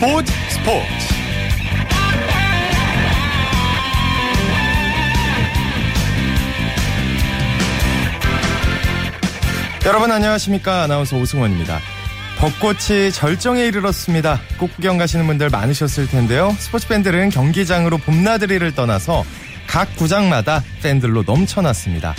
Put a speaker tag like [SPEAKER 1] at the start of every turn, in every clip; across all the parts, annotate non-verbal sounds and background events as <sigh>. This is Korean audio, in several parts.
[SPEAKER 1] 스포츠 스포츠. 여러분 안녕하십니까? 아나운서 오승원입니다. 벚꽃이 절정에 이르렀습니다. 꽃 구경 가시는 분들 많으셨을 텐데요. 스포츠 팬들은 경기장으로 봄나들이를 떠나서 각 구장마다 팬들로 넘쳐났습니다.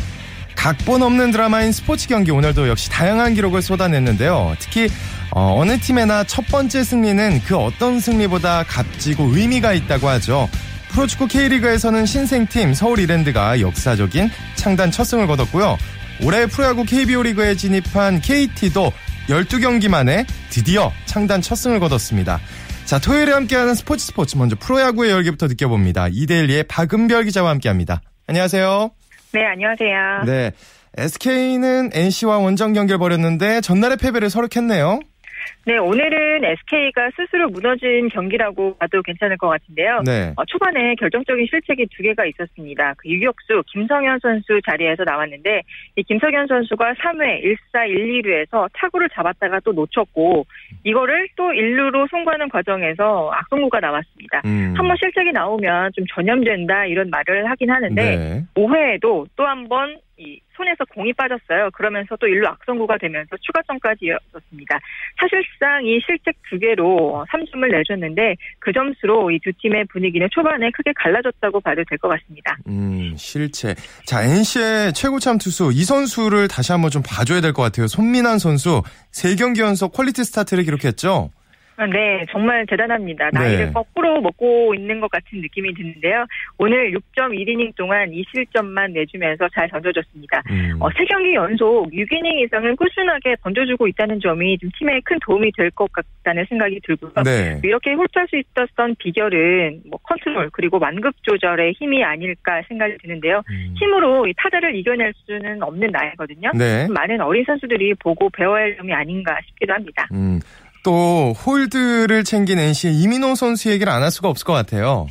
[SPEAKER 1] 각본 없는 드라마인 스포츠 경기 오늘도 역시 다양한 기록을 쏟아냈는데요. 특히 어, 느 팀에나 첫 번째 승리는 그 어떤 승리보다 값지고 의미가 있다고 하죠 프로축구 K리그에서는 신생팀 서울 이랜드가 역사적인 창단 첫 승을 거뒀고요. 올해 프로야구 KBO 리그에 진입한 KT도 12경기 만에 드디어 창단 첫 승을 거뒀습니다. 자, 토요일에 함께하는 스포츠 스포츠 먼저 프로야구의 열기부터 느껴봅니다. 이데일리의 박은별 기자와 함께합니다. 안녕하세요.
[SPEAKER 2] 네, 안녕하세요.
[SPEAKER 1] 네. SK는 NC와 원정 경기를 벌였는데 전날의 패배를 서력했네요.
[SPEAKER 2] 네, 오늘은 SK가 스스로 무너진 경기라고 봐도 괜찮을 것 같은데요.
[SPEAKER 1] 네.
[SPEAKER 2] 어, 초반에 결정적인 실책이 두 개가 있었습니다. 그 유격수 김성현 선수 자리에서 나왔는데 이 김성현 선수가 3회 1사 1, 2루에서 타구를 잡았다가 또 놓쳤고 이거를 또 1루로 송구하는 과정에서 악성구가 나왔습니다.
[SPEAKER 1] 음.
[SPEAKER 2] 한번 실책이 나오면 좀 전염된다 이런 말을 하긴 하는데
[SPEAKER 1] 네.
[SPEAKER 2] 5회에도 또 한번이 손에서 공이 빠졌어요. 그러면서 또 일루 악송구가 되면서 추가점까지 이었습니다. 사실상 이 실책 두 개로 3점을 내줬는데 그 점수로 이 두 팀의 분위기는 초반에 크게 갈라졌다고 봐도 될 것 같습니다.
[SPEAKER 1] 음, 실체. 자, NC의 최고참 투수 이 선수를 다시 한번 좀 봐줘야 될 것 같아요. 손민한 선수 3경기 연속 퀄리티 스타트를 기록했죠.
[SPEAKER 2] 아, 네, 정말 대단합니다. 나이를
[SPEAKER 1] 네.
[SPEAKER 2] 거꾸로 먹고 있는 것 같은 느낌이 드는데요. 오늘 6.1이닝 동안 2실점만 내주면서 잘 던져줬습니다.
[SPEAKER 1] 음.
[SPEAKER 2] 어, 세 경기 연속 6이닝 이상은 꾸준하게 던져주고 있다는 점이 좀 팀에 큰 도움이 될 것 같다는 생각이 들고요.
[SPEAKER 1] 네.
[SPEAKER 2] 이렇게 호투할 수 있었던 비결은 뭐 컨트롤 그리고 완급 조절의 힘이 아닐까 생각이 드는데요.
[SPEAKER 1] 음.
[SPEAKER 2] 힘으로 이 타자를 이겨낼 수는 없는 나이거든요.
[SPEAKER 1] 네.
[SPEAKER 2] 많은 어린 선수들이 보고 배워야 할 점이 아닌가 싶기도 합니다.
[SPEAKER 1] 음. 또 홀드를 챙긴 NC의 이민호 선수 얘기를 안 할 수가 없을 것 같아요.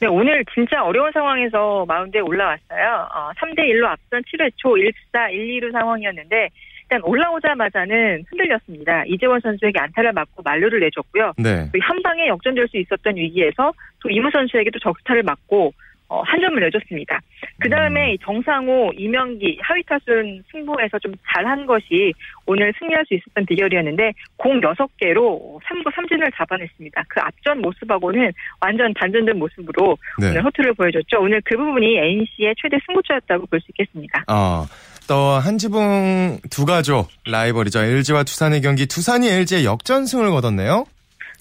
[SPEAKER 2] 네, 오늘 진짜 어려운 상황에서 마운드에 올라왔어요. 어, 3대 1로 앞선 7회 초 1사 1, 2루 상황이었는데 일단 올라오자마자는 흔들렸습니다. 이재원 선수에게 안타를 맞고 만루를 내줬고요.
[SPEAKER 1] 네.
[SPEAKER 2] 또한 방에 역전될 수 있었던 위기에서 또 이무 선수에게 도 적타를 맞고 어, 한 점을 내줬습니다. 그 다음에 정상호, 이명기, 하위 타순 승부에서 좀 잘한 것이 오늘 승리할 수 있었던 비결이었는데 공 6개로 3구 3진을 잡아냈습니다. 그 앞전 모습하고는 완전 단전된 모습으로
[SPEAKER 1] 네.
[SPEAKER 2] 오늘 호투를 보여줬죠. 오늘 그 부분이 NC의 최대 승부처였다고 볼 수 있겠습니다.
[SPEAKER 1] 어, 또 한지붕 두 가족 라이벌이죠. LG와 두산의 경기 두산이 LG에 역전승을 거뒀네요.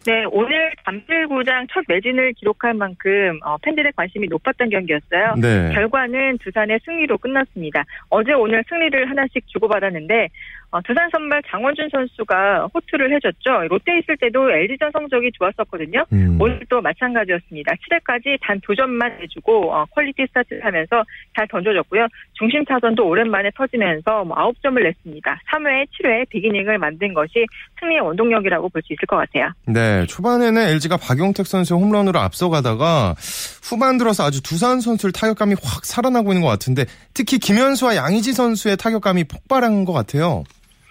[SPEAKER 2] 네, 오늘 잠실구장 첫 매진을 기록할 만큼 어, 팬들의 관심이 높았던 경기였어요.
[SPEAKER 1] 네.
[SPEAKER 2] 결과는 두산의 승리로 끝났습니다. 어제 오늘 승리를 하나씩 주고받았는데 어, 두산 선발 장원준 선수가 호투를 해줬죠. 롯데 있을 때도 LG전 성적이 좋았었거든요.
[SPEAKER 1] 음.
[SPEAKER 2] 오늘도 마찬가지였습니다. 7회까지 단 두 점만 내주고 어, 퀄리티 스타트를 하면서 잘 던져줬고요. 중심 타선도 오랜만에 터지면서 뭐 9점을 냈습니다. 3회, 7회 비기닝을 만든 것이 승리의 원동력이라고 볼 수 있을 것 같아요.
[SPEAKER 1] 네, 초반에는 LG가 박용택 선수의 홈런으로 앞서가다가 후반 들어서 아주 두산 선수를 타격감이 확 살아나고 있는 것 같은데 특히 김현수와 양의지 선수의 타격감이 폭발한 것 같아요.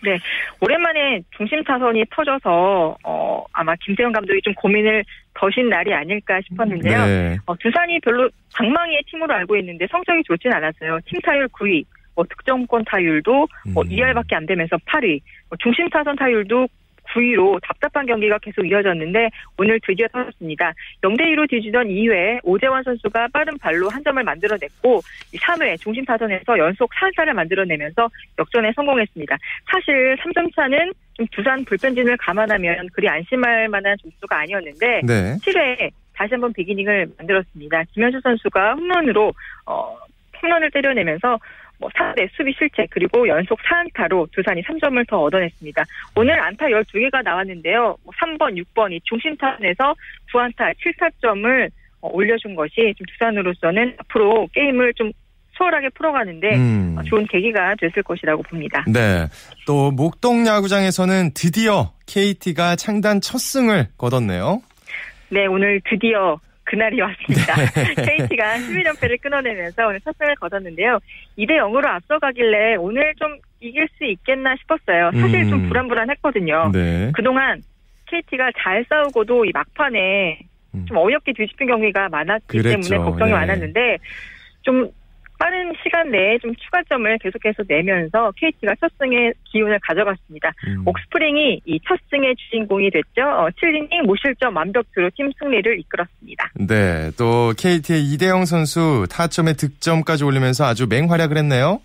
[SPEAKER 2] 네, 오랜만에 중심 타선이 터져서 어, 아마 김세현 감독이 좀 고민을 더신 날이 아닐까 싶었는데요.
[SPEAKER 1] 네.
[SPEAKER 2] 어, 두산이 별로 방망이의 팀으로 알고 있는데 성적이 좋진 않았어요. 팀 타율 9위, 뭐 득점권 타율도 뭐
[SPEAKER 1] 음.
[SPEAKER 2] 2할밖에 안 되면서 8위, 뭐 중심 타선 타율도 9위로 답답한 경기가 계속 이어졌는데 오늘 드디어 터졌습니다. 0대 2로 뒤지던 2회 오재환 선수가 빠른 발로 한 점을 만들어냈고 3회 중심 타선에서 연속 4안타를 만들어내면서 역전에 성공했습니다. 사실 3점 차는 좀 두산 불펜진을 감안하면 그리 안심할 만한 점수가 아니었는데
[SPEAKER 1] 네.
[SPEAKER 2] 7회에 다시 한번 비기닝을 만들었습니다. 김현수 선수가 홈런으로 어, 홈런을 때려내면서 뭐 상대 수비 실책 그리고 연속 4안타로 두산이 3점을 더 얻어냈습니다. 오늘 안타 12개가 나왔는데요. 뭐 3번, 6번 이 중심 타선에서 9안타, 7타점을 어, 올려준 것이 좀 두산으로서는 앞으로 게임을 좀 수월하게 풀어가는데
[SPEAKER 1] 음.
[SPEAKER 2] 어, 좋은 계기가 됐을 것이라고 봅니다.
[SPEAKER 1] 네. 또 목동 야구장에서는 드디어 KT가 창단 첫 승을 거뒀네요.
[SPEAKER 2] 네, 오늘 드디어 그날이 왔습니다.
[SPEAKER 1] 네. <laughs>
[SPEAKER 2] KT가 11연패를 끊어내면서 오늘 첫 승을 거뒀는데요. 2대 0으로 앞서가길래 오늘 좀 이길 수 있겠나 싶었어요. 사실
[SPEAKER 1] 음.
[SPEAKER 2] 좀 불안불안했거든요.
[SPEAKER 1] 네.
[SPEAKER 2] 그동안 KT가 잘 싸우고도 이 막판에
[SPEAKER 1] 음.
[SPEAKER 2] 좀 어이없게 뒤집힌 경기가 많았기
[SPEAKER 1] 그랬죠.
[SPEAKER 2] 때문에 걱정이
[SPEAKER 1] 네.
[SPEAKER 2] 많았는데 좀 빠른 시간 내에 좀 추가점을 계속해서 내면서 KT가 첫 승의 기운을 가져갔습니다.
[SPEAKER 1] 음.
[SPEAKER 2] 옥스프링이 이 첫 승의 주인공이 됐죠. 어, 7이닝 무실점 완벽투로 팀 승리를 이끌었습니다.
[SPEAKER 1] 네, 또 KT의 이대영 선수 타점에 득점까지 올리면서 아주 맹활약을 했네요.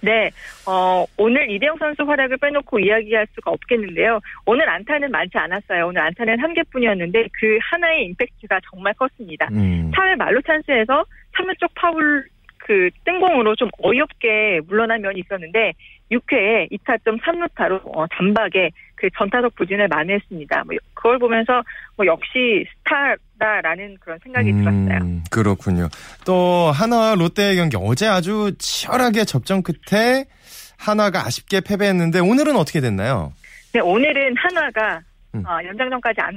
[SPEAKER 2] 네, 어, 오늘 이대영 선수 활약을 빼놓고 이야기할 수가 없겠는데요. 오늘 안타는 많지 않았어요. 오늘 안타는 한 개뿐이었는데 그 하나의 임팩트가 정말 컸습니다.
[SPEAKER 1] 음.
[SPEAKER 2] 4회 말로 찬스에서 3루 쪽 파울 그 땡공으로 좀 어이없게 물러난 면이 있었는데 6회에 2타점 3루타로 어, 단박에 그 전타석 부진을 만회했습니다. 뭐 그걸 보면서 뭐 역시 스타다라는 그런 생각이 들었어요.
[SPEAKER 1] 음, 그렇군요. 또 하나와 롯데의 경기 어제 아주 치열하게 접전 끝에 하나가 아쉽게 패배했는데 오늘은 어떻게 됐나요?
[SPEAKER 2] 네, 오늘은 한화가
[SPEAKER 1] 음.
[SPEAKER 2] 어, 연장전까지 안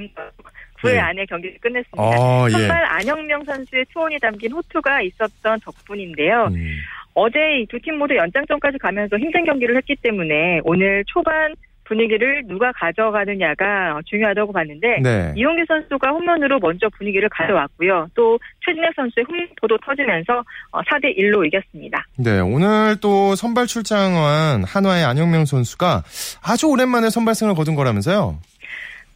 [SPEAKER 2] 9회
[SPEAKER 1] 네.
[SPEAKER 2] 안에 경기를 끝냈습니다.
[SPEAKER 1] 어, 예.
[SPEAKER 2] 선발 안영명 선수의 투혼이 담긴 호투가 있었던 덕분인데요.
[SPEAKER 1] 음,
[SPEAKER 2] 어제 이두팀 모두 연장전까지 가면서 힘든 경기를 했기 때문에 오늘 초반 분위기를 누가 가져가느냐가 중요하다고 봤는데
[SPEAKER 1] 네.
[SPEAKER 2] 이용규 선수가 홈런으로 먼저 분위기를 가져왔고요. 또 최진혁 선수의 홈포도 터지면서 4대 1로 이겼습니다.
[SPEAKER 1] 네, 오늘 또 선발 출장한 한화의 안영명 선수가 아주 오랜만에 선발승을 거둔 거라면서요?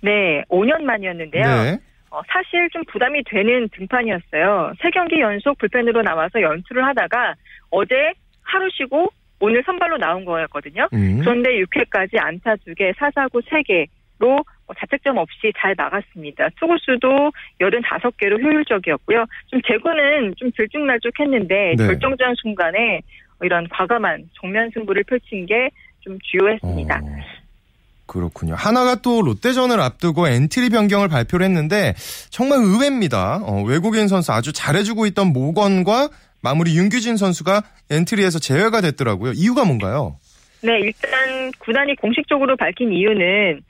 [SPEAKER 2] 네, 5년 만이었는데요.
[SPEAKER 1] 네.
[SPEAKER 2] 어, 사실 좀 부담이 되는 등판이었어요. 세 경기 연속 불펜으로 나와서 연투를 하다가 어제 하루 쉬고 오늘 선발로 나온 거였거든요.
[SPEAKER 1] 음.
[SPEAKER 2] 그런데 6회까지 안타 2개, 사사구 3개로 자책점 없이 잘 막았습니다. 투구수도 85개로 효율적이었고요. 좀 제구는 좀 들쭉날쭉했는데
[SPEAKER 1] 네.
[SPEAKER 2] 결정적 순간에 이런 과감한 정면 승부를 펼친 게 좀 주효했습니다.
[SPEAKER 1] 어, 그렇군요. 한화가 또 롯데전을 앞두고 엔트리 변경을 발표를 했는데 정말 의외입니다. 어, 외국인 선수 아주 잘해주고 있던 모건과 마무리 윤규진 선수가 엔트리에서 제외가 됐더라고요. 이유가 뭔가요?
[SPEAKER 2] 네, 일단 구단이 공식적으로 밝힌 이유는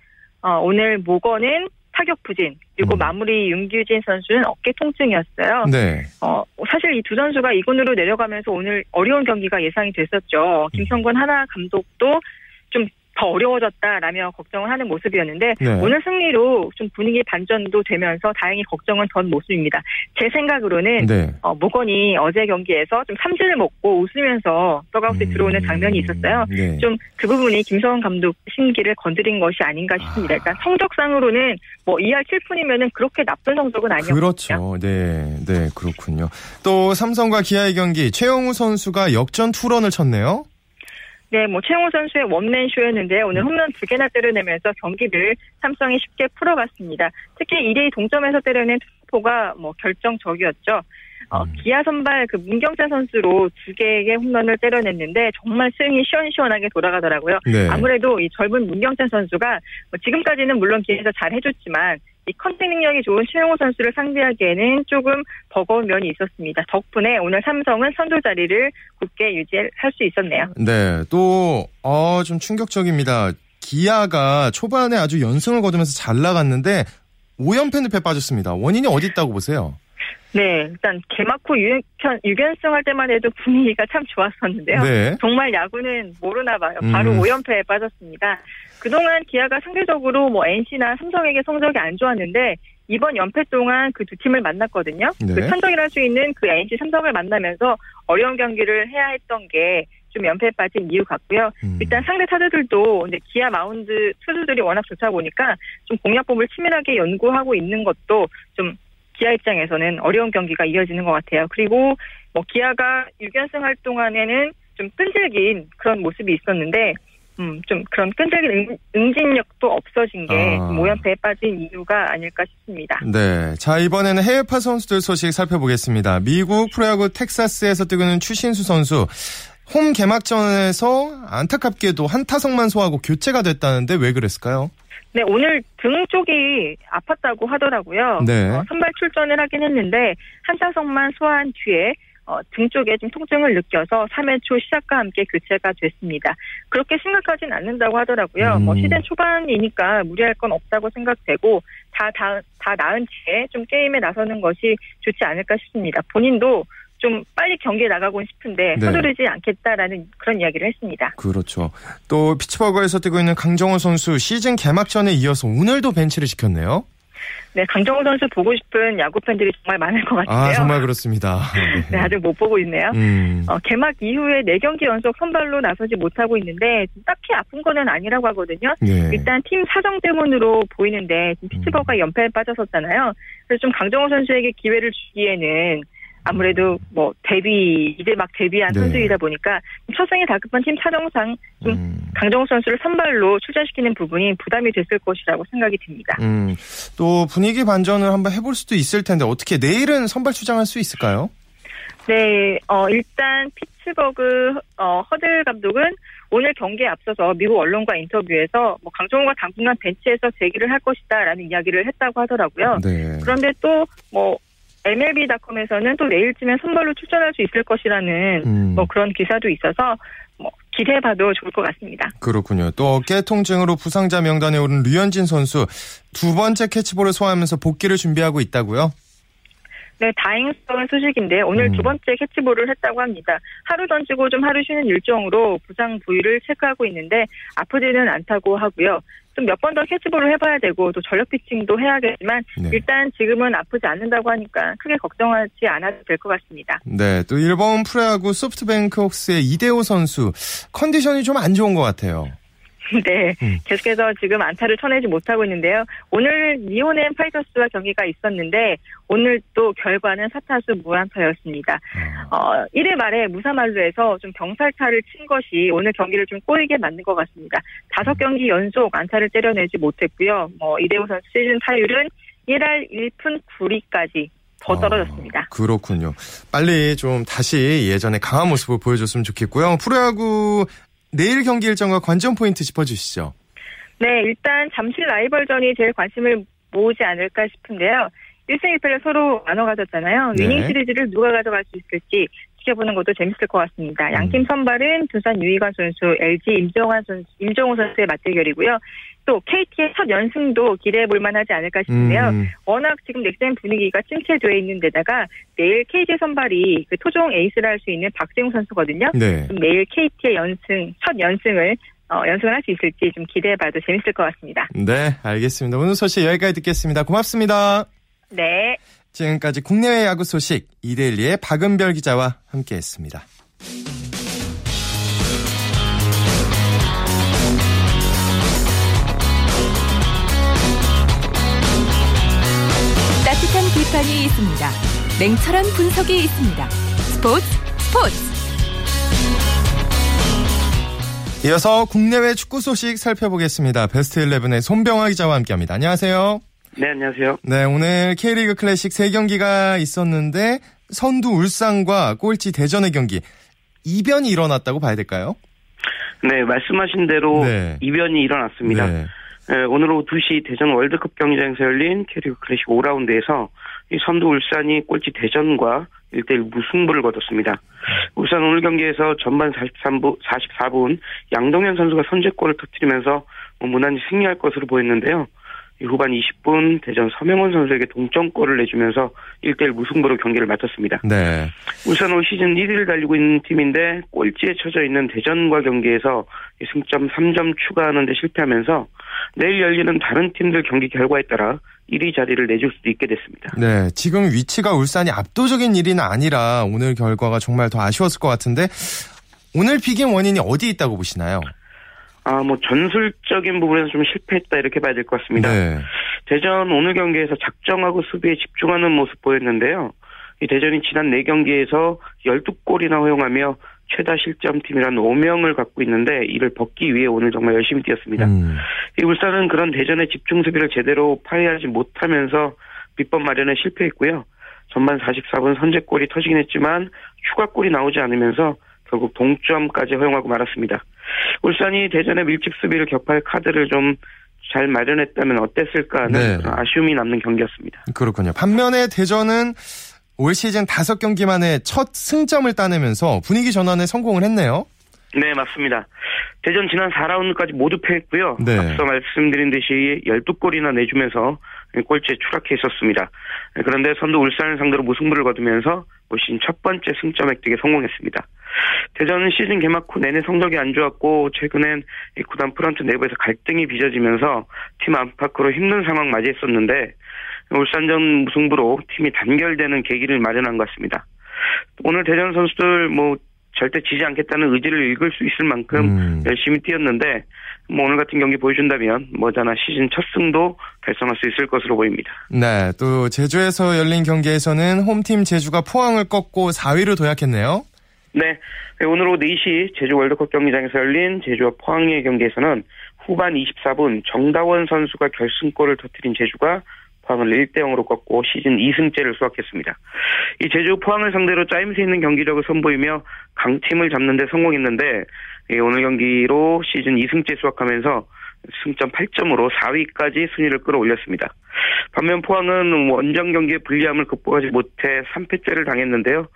[SPEAKER 2] 어, 오늘 모건은 타격 부진 그리고
[SPEAKER 1] 음.
[SPEAKER 2] 마무리 윤규진 선수는 어깨 통증이었어요.
[SPEAKER 1] 네.
[SPEAKER 2] 어, 사실 이 두 선수가 2군으로 내려가면서 오늘 어려운 경기가 예상이 됐었죠. 김성근 하나 감독도 좀 더 어려워졌다라며 걱정을 하는 모습이었는데
[SPEAKER 1] 네.
[SPEAKER 2] 오늘 승리로 좀 분위기 반전도 되면서 다행히 걱정은 전 모습입니다. 제 생각으로는
[SPEAKER 1] 네.
[SPEAKER 2] 어, 모건이 어제 경기에서 좀 삼진을 먹고 웃으면서 더가웃에 들어오는 장면이 있었어요.
[SPEAKER 1] 네.
[SPEAKER 2] 좀그 부분이 김성원 감독 심기를 건드린 것이 아닌가 싶습니다.
[SPEAKER 1] 아.
[SPEAKER 2] 일단 성적상으로는 뭐 2할 7푼이면은 그렇게 나쁜 성적은 아니었거든요.
[SPEAKER 1] 그렇죠. 네, 네, 그렇군요. 또 삼성과 기아의 경기 최영우 선수가 역전 투런을 쳤네요.
[SPEAKER 2] 네, 뭐 최영호 선수의 원맨 쇼였는데 오늘 홈런 두 개나 때려내면서 경기를 삼성이 쉽게 풀어갔습니다. 특히 2대2 동점에서 때려낸 투포가 뭐 결정적이었죠. 어,
[SPEAKER 1] 음.
[SPEAKER 2] 기아 선발 그 문경자 선수로 두 개의 홈런을 때려냈는데 정말 스윙이 시원시원하게 돌아가더라고요.
[SPEAKER 1] 네.
[SPEAKER 2] 아무래도 이 젊은 문경찬 선수가 뭐 지금까지는 물론 기회에서 잘 해줬지만 이 컨택 능력이 좋은 최영호 선수를 상대하기에는 조금 버거운 면이 있었습니다. 덕분에 오늘 삼성은 선두 자리를 굳게 유지할 수 있었네요.
[SPEAKER 1] 네, 또, 어, 좀 충격적입니다. 기아가 초반에 아주 연승을 거두면서 잘 나갔는데 5연패 늪에 빠졌습니다. 원인이 어디 있다고 보세요?
[SPEAKER 2] 네, 일단 개막 후 6연승, 6연승 할 때만 해도 분위기가 참 좋았었는데요.
[SPEAKER 1] 네.
[SPEAKER 2] 정말 야구는 모르나 봐요. 바로
[SPEAKER 1] 음.
[SPEAKER 2] 5연패에 빠졌습니다. 그동안 기아가 상대적으로 뭐 NC나 삼성에게 성적이 안 좋았는데 이번 연패 동안 그 두 팀을 만났거든요.
[SPEAKER 1] 네.
[SPEAKER 2] 그 천적이라 할수 있는 그 NC 삼성을 만나면서 어려운 경기를 해야 했던 게 좀 연패에 빠진 이유 같고요.
[SPEAKER 1] 음.
[SPEAKER 2] 일단 상대 타자들도 이제 기아 마운드 투수들이 워낙 좋다 보니까 좀 공략법을 치밀하게 연구하고 있는 것도 좀 기아 입장에서는 어려운 경기가 이어지는 것 같아요. 그리고 뭐 기아가 6연승 할 동안에는 좀 끈질긴 그런 모습이 있었는데 음, 좀 그런 끈질긴 응, 응진력도 없어진 게
[SPEAKER 1] 아.
[SPEAKER 2] 모연패에 빠진 이유가 아닐까 싶습니다.
[SPEAKER 1] 네. 자, 이번에는 해외파 선수들 소식 살펴보겠습니다. 미국 프로야구 텍사스에서 뛰고 있는 추신수 선수. 홈 개막전에서 안타깝게도 한 타석만 소화하고 교체가 됐다는데 왜 그랬을까요?
[SPEAKER 2] 네, 오늘 등 쪽이 아팠다고 하더라고요.
[SPEAKER 1] 네.
[SPEAKER 2] 어, 선발 출전을 하긴 했는데 한 타석만 소화한 뒤에 어, 등 쪽에 좀 통증을 느껴서 3회 초 시작과 함께 교체가 됐습니다. 그렇게 심각하진 않는다고 하더라고요.
[SPEAKER 1] 음.
[SPEAKER 2] 뭐 시즌 초반이니까 무리할 건 없다고 생각되고 다, 다, 다 나은 뒤에 좀 게임에 나서는 것이 좋지 않을까 싶습니다. 본인도 좀 빨리 경기에 나가고 싶은데 네. 서두르지 않겠다라는 그런 이야기를 했습니다.
[SPEAKER 1] 그렇죠. 또 피츠버거에서 뛰고 있는 강정호 선수 시즌 개막전에 이어서 오늘도 벤치를 시켰네요.
[SPEAKER 2] 네, 강정호 선수 보고 싶은 야구 팬들이 정말 많을 것 같은데요.
[SPEAKER 1] 아, 정말 그렇습니다. <laughs>
[SPEAKER 2] 네, 네 아직 못 보고 있네요. 음. 어, 개막 이후에 4경기 연속 선발로 나서지 못하고 있는데 딱히 아픈 거는 아니라고 하거든요. 네. 일단 팀 사정 때문으로 보이는데 피츠버가 음. 연패에 빠졌었잖아요. 그래서 좀 강정호 선수에게 기회를 주기에는 아무래도 뭐 데뷔 이제 막 데뷔한 네. 선수이다 보니까 첫승에 다급한 팀 사정상 좀 음. 강정호 선수를 선발로 출전시키는 부분이 부담이 됐을 것이라고 생각이 듭니다. 음.
[SPEAKER 1] 또 분위기 반전을 한번 해볼 수도 있을 텐데 어떻게 내일은 선발 출장할 수 있을까요?
[SPEAKER 2] 네, 어, 일단 피츠버그 어, 허들 감독은 오늘 경기에 앞서서 미국 언론과 인터뷰에서 뭐 강정호가 당분간 벤치에서 재기를 할 것이다라는 이야기를 했다고 하더라고요. 네. 그런데 또뭐 MLB.com에서는 또 내일쯤에 선발로 출전할 수 있을 것이라는 음. 뭐 그런 기사도 있어서 뭐 기대해봐도 좋을 것 같습니다.
[SPEAKER 1] 그렇군요. 또 어깨 통증으로 부상자 명단에 오른 류현진 선수 두 번째 캐치볼을 소화하면서 복귀를 준비하고 있다고요?
[SPEAKER 2] 네, 다행스러운 소식인데 오늘 음. 두 번째 캐치볼을 했다고 합니다. 하루 던지고 좀 하루 쉬는 일정으로 부상 부위를 체크하고 있는데 아프지는 않다고 하고요. 좀 몇 번 더 캐치볼을 해봐야 되고 또 전력 피칭도 해야겠지만 네. 일단 지금은 아프지 않는다고 하니까 크게 걱정하지 않아도 될 것 같습니다.
[SPEAKER 1] 네, 또 일본 프로야구 소프트뱅크 혹스의 이대호 선수 컨디션이 좀 안 좋은 것 같아요. <laughs>
[SPEAKER 2] 네, 음. 계속해서 지금 안타를 쳐내지 못하고 있는데요. 오늘 니오넨 파이터스와 경기가 있었는데 오늘 또 결과는 사타수 무안타였습니다. 어. 어, 1회 말에 무사말루에서 좀 병살타를 친 것이 오늘 경기를 좀 꼬이게 만든 것 같습니다. 다섯 경기 연속 안타를 때려내지 못했고요. 뭐 이대호 선수 시즌 타율은 1할 1푼 9리까지 더 아, 떨어졌습니다. 아,
[SPEAKER 1] 그렇군요. 빨리 좀 다시 예전에 강한 모습을 보여줬으면 좋겠고요. 프로야구 내일 경기 일정과 관전 포인트 짚어주시죠.
[SPEAKER 2] 네, 일단 잠실 라이벌전이 제일 관심을 모으지 않을까 싶은데요. 1승 1패를 서로 나눠 가졌잖아요. 네. 위닝 시리즈를 누가 가져갈 수 있을지 지켜보는 것도 재밌을 것 같습니다. 양팀 음. 선발은 두산 유희관 선수, LG 임정환 선수, 임정호 선수의 맞대결이고요. 또 KT의 첫 연승도 기대해 볼 만하지 않을까 싶은데요. 음. 워낙 지금 넥센 분위기가 침체되어 있는 데다가 내일 KT 선발이 그 토종 에이스를 할 수 있는 박재웅 선수거든요. 네. 내일 KT의 연승, 첫 연승을 어, 연승을 할 수 있을지 좀 기대해 봐도 재밌을 것 같습니다.
[SPEAKER 1] 네, 알겠습니다. 오늘 소식 여기까지 듣겠습니다. 고맙습니다.
[SPEAKER 2] 네.
[SPEAKER 1] 지금까지 국내외 야구 소식 이데일리의 박은별 기자와 함께했습니다.
[SPEAKER 3] 비판이 있습니다. 냉철한 분석이 있습니다. 스포츠 스포츠.
[SPEAKER 1] 이어서 국내외 축구 소식 살펴보겠습니다. 베스트 11의 손병화 기자와 함께합니다. 안녕하세요.
[SPEAKER 4] 네, 안녕하세요.
[SPEAKER 1] 네, 오늘 K리그 클래식 3경기가 있었는데 선두 울산과 꼴찌 대전의 경기 이변이 일어났다고 봐야 될까요?
[SPEAKER 4] 네, 말씀하신 대로 네. 이변이 일어났습니다. 네. 네, 오늘 오후 2시 대전 월드컵 경기장에서 열린 K리그 클래식 5라운드에서 이 선두 울산이 꼴찌 대전과 1대1 무승부를 거뒀습니다. 울산 오늘 경기에서 전반 43분, 44분 양동현 선수가 선제골을 터뜨리면서 뭐 무난히 승리할 것으로 보였는데요. 후반 20분 대전 서명원 선수에게 동점골을 내주면서 1대1 무승부로 경기를 마쳤습니다. 네. 울산 올 시즌 1위를 달리고 있는 팀인데 꼴찌에 처져 있는 대전과 경기에서 승점 3점 추가하는 데 실패하면서 내일 열리는 다른 팀들 경기 결과에 따라 1위 자리를 내줄 수도 있게 됐습니다.
[SPEAKER 1] 네, 지금 위치가 울산이 압도적인 1위는 아니라 오늘 결과가 정말 더 아쉬웠을 것 같은데 오늘 비긴 원인이 어디 있다고 보시나요?
[SPEAKER 4] 아, 뭐 전술적인 부분에서 좀 실패했다 이렇게 봐야 될 것 같습니다. 네. 대전 오늘 경기에서 작정하고 수비에 집중하는 모습 보였는데요. 이 대전이 지난 4경기에서 12골이나 허용하며 최다 실점팀이라는 오명을 갖고 있는데 이를 벗기 위해 오늘 정말 열심히 뛰었습니다. 음. 이 울산은 그런 대전의 집중 수비를 제대로 파괴하지 못하면서 비법 마련에 실패했고요. 전반 44분 선제골이 터지긴 했지만 추가골이 나오지 않으면서 결국 동점까지 허용하고 말았습니다. 울산이 대전의 밀집 수비를 격파할 카드를 좀 잘 마련했다면 어땠을까 하는 네. 아쉬움이 남는 경기였습니다.
[SPEAKER 1] 그렇군요. 반면에 대전은 올 시즌 다섯 경기 만에 첫 승점을 따내면서 분위기 전환에 성공을 했네요.
[SPEAKER 4] 네, 맞습니다. 대전 지난 4라운드까지 모두 패했고요. 네. 앞서 말씀드린 듯이 12골이나 내주면서 꼴찌에 추락해 있었습니다. 그런데 선두 울산을 상대로 무승부를 거두면서 시즌 첫 번째 승점 획득에 성공했습니다. 대전 시즌 개막 후 내내 성적이 안 좋았고 최근엔 구단 프런트 내부에서 갈등이 빚어지면서 팀 안팎으로 힘든 상황 맞이했었는데 울산전 무승부로 팀이 단결되는 계기를 마련한 것 같습니다. 오늘 대전 선수들 뭐 절대 지지 않겠다는 의지를 읽을 수 있을 만큼 음. 열심히 뛰었는데 뭐 오늘 같은 경기 보여준다면 뭐잖아 시즌 첫 승도 달성할 수 있을 것으로 보입니다.
[SPEAKER 1] 네, 또 제주에서 열린 경기에서는 홈팀 제주가 포항을 꺾고 4위로 도약했네요.
[SPEAKER 4] 네, 오늘 오후 4시 제주 월드컵 경기장에서 열린 제주와 포항의 경기에서는 후반 24분 정다원 선수가 결승골을 터뜨린 제주가 포항을 1대 0으로 꺾고 시즌 2승째를 수확했습니다. 이 제주 포항을 상대로 짜임새 있는 경기력을 선보이며 강팀을 잡는 데 성공했는데 오늘 경기로 시즌 2승째 수확하면서 승점 8점으로 4위까지 순위를 끌어올렸습니다. 반면 포항은 원정 경기의 불리함을 극복하지 못해 3패째를 당했는데요.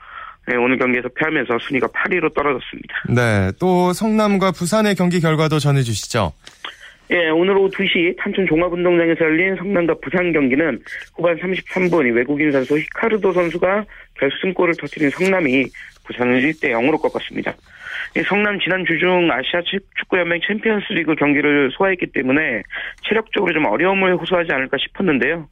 [SPEAKER 4] 오늘 경기에서 패하면서 순위가 8위로 떨어졌습니다.
[SPEAKER 1] 네, 또 성남과 부산의 경기 결과도 전해주시죠.
[SPEAKER 4] 예, 오늘 오후 2시 탄천 종합운동장에서 열린 성남과 부산 경기는 후반 33분 외국인 선수 히카르도 선수가 결승골을 터뜨린 성남이 부산을 1대 0으로 꺾었습니다. 성남 지난 주중 아시아 축구연맹 챔피언스리그 경기를 소화했기 때문에 체력적으로 좀 어려움을 호소하지 않을까 싶었는데요.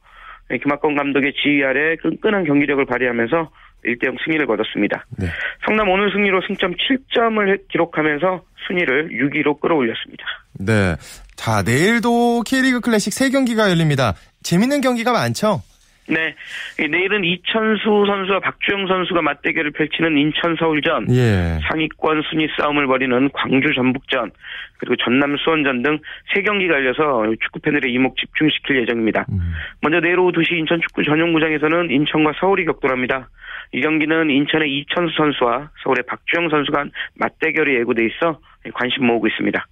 [SPEAKER 4] 김학건 감독의 지휘 아래 끈끈한 경기력을 발휘하면서 1대0 승리를 거뒀습니다. 네. 성남 오늘 승리로 승점 7점을 기록하면서 순위를 6위로 끌어올렸습니다.
[SPEAKER 1] 네. 자, 내일도 K리그 클래식 3경기가 열립니다. 재밌는 경기가 많죠?
[SPEAKER 4] 네. 내일은 이천수 선수와 박주영 선수가 맞대결을 펼치는 인천 서울전, 예. 상위권 순위 싸움을 벌이는 광주 전북전, 그리고 전남 수원전 등 세 경기가 열려서 축구 팬들의 이목 집중시킬 예정입니다. 음. 먼저 내일 오후 2시 인천 축구 전용구장에서는 인천과 서울이 격돌합니다. 이 경기는 인천의 이천수 선수와 서울의 박주영 선수가 맞대결이 예고돼 있어 관심 모으고 있습니다.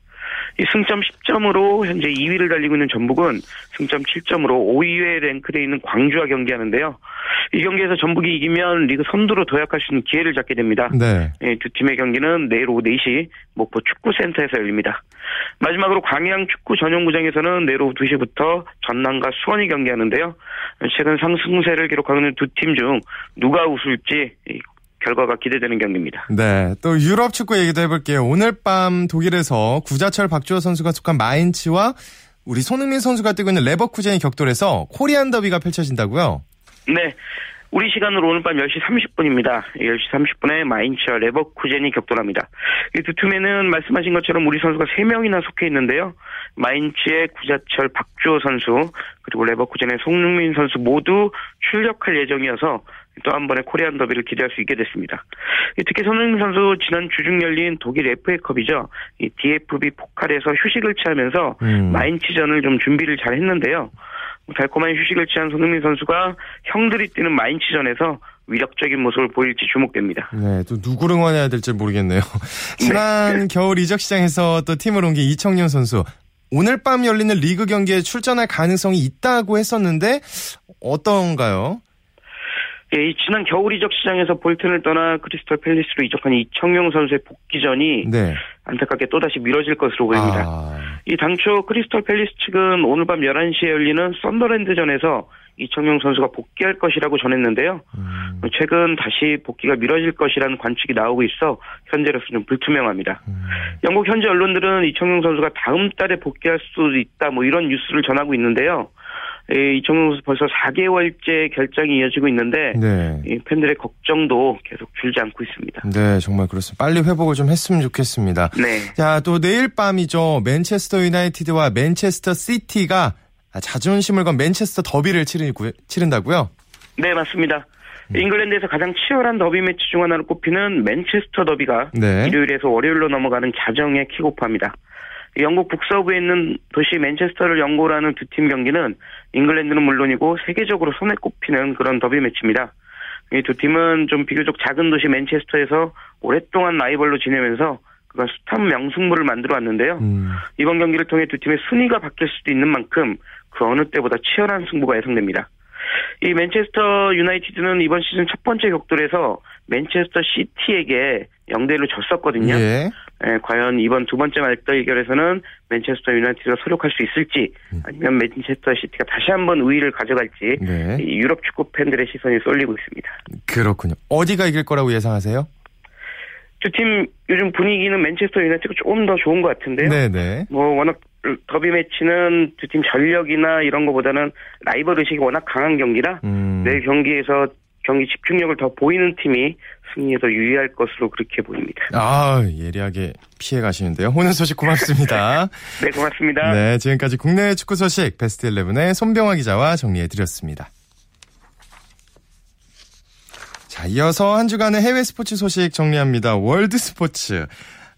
[SPEAKER 4] 이 승점 10점으로 현재 2위를 달리고 있는 전북은 승점 7점으로 5위에 랭크되어 있는 광주와 경기하는데요. 이 경기에서 전북이 이기면 리그 선두로 도약할 수 있는 기회를 잡게 됩니다. 네. 예, 두 팀의 경기는 내일 오후 4시 목포 축구센터에서 열립니다. 마지막으로 광양 축구 전용구장에서는 내일 오후 2시부터 전남과 수원이 경기하는데요. 최근 상승세를 기록하는 두 팀 중 누가 우승일지 결과가 기대되는 경기입니다.
[SPEAKER 1] 네. 또 유럽 축구 얘기도 해볼게요. 오늘 밤 독일에서 구자철 박주호 선수가 속한 마인츠와 우리 손흥민 선수가 뛰고 있는 레버쿠젠이 격돌해서 코리안 더비가 펼쳐진다고요?
[SPEAKER 4] 네. 우리 시간으로 오늘 밤 10시 30분입니다. 10시 30분에 마인츠와 레버쿠젠이 격돌합니다. 이두 팀에는 말씀하신 것처럼 우리 선수가 3명이나 속해 있는데요. 마인츠의 구자철 박주호 선수, 그리고 레버쿠젠의 송능민 선수 모두 출격할 예정이어서 또 한 번의 코리안 더비를 기대할 수 있게 됐습니다. 특히 손흥민 선수 지난 주중 열린 독일 FA컵이죠. 이 DFB 포칼에서 휴식을 취하면서 음. 마인츠전을 좀 준비를 잘 했는데요. 달콤한 휴식을 취한 손흥민 선수가 형들이 뛰는 마인츠전에서 위력적인 모습을 보일지 주목됩니다.
[SPEAKER 1] 네, 또 누구를 응원해야 될지 모르겠네요. <laughs> 지난 네. 겨울 이적 시장에서 또 팀을 옮긴 이청용 선수. 오늘 밤 열리는 리그 경기에 출전할 가능성이 있다고 했었는데 어떤가요?
[SPEAKER 4] 예, 지난 겨울 이적 시장에서 볼튼을 떠나 크리스털 팰리스로 이적한 이청용 선수의 복귀전이 네. 안타깝게 또다시 미뤄질 것으로 보입니다. 아... 이 당초 크리스털 팰리스 측은 오늘 밤 11시에 열리는 썬더랜드전에서 이청용 선수가 복귀할 것이라고 전했는데요. 음... 최근 다시 복귀가 미뤄질 것이라는 관측이 나오고 있어 현재로서는 불투명합니다. 음... 영국 현지 언론들은 이청용 선수가 다음 달에 복귀할 수 있다 뭐 이런 뉴스를 전하고 있는데요. 이청용 선수 벌써 4개월째 결정이 이어지고 있는데 네. 팬들의 걱정도 계속 줄지 않고 있습니다.
[SPEAKER 1] 네, 정말 그렇습니다. 빨리 회복을 좀 했으면 좋겠습니다. 네. 자, 또 내일 밤이죠. 맨체스터 유나이티드와 맨체스터 시티가 자존심을 건 맨체스터 더비를 치른다고요?
[SPEAKER 4] 네, 맞습니다. 음. 잉글랜드에서 가장 치열한 더비 매치 중 하나로 꼽히는 맨체스터 더비가 네. 일요일에서 월요일로 넘어가는 자정에 킥오프합니다. 영국 북서부에 있는 도시 맨체스터를 연고로 하는 두 팀 경기는 잉글랜드는 물론이고 세계적으로 손에 꼽히는 그런 더비 매치입니다. 이 두 팀은 좀 비교적 작은 도시 맨체스터에서 오랫동안 라이벌로 지내면서 그간 숱한 명승부를 만들어 왔는데요. 음. 이번 경기를 통해 두 팀의 순위가 바뀔 수도 있는 만큼 그 어느 때보다 치열한 승부가 예상됩니다. 이 맨체스터 유나이티드는 이번 시즌 첫 번째 격돌에서 맨체스터 시티에게 0대1로 졌었거든요. 예. 에, 과연 이번 두 번째 말대결에서는 맨체스터 유나이티드가 소력할 수 있을지 아니면 맨체스터 시티가 다시 한번 우위를 가져갈지 네. 유럽 축구 팬들의 시선이 쏠리고 있습니다.
[SPEAKER 1] 그렇군요. 어디가 이길 거라고 예상하세요?
[SPEAKER 4] 두팀 요즘 분위기는 맨체스터 유나이티드가 조금 더 좋은 것 같은데요. 네네. 네. 뭐 워낙 더비 매치는 두 팀 전력이나 이런 것보다는 라이벌 의식이 워낙 강한 경기라 음. 내 경기에서 경기 집중력을 더 보이는 팀이 승리에 더 유리할 것으로 그렇게 보입니다.
[SPEAKER 1] 아, 예리하게 피해 가시는데요. 오늘 소식 고맙습니다. <laughs>
[SPEAKER 4] 네, 고맙습니다.
[SPEAKER 1] 네, 지금까지 국내 축구 소식 베스트 11의 손병화 기자와 정리해 드렸습니다. 자, 이어서 한 주간의 해외 스포츠 소식 정리합니다. 월드 스포츠.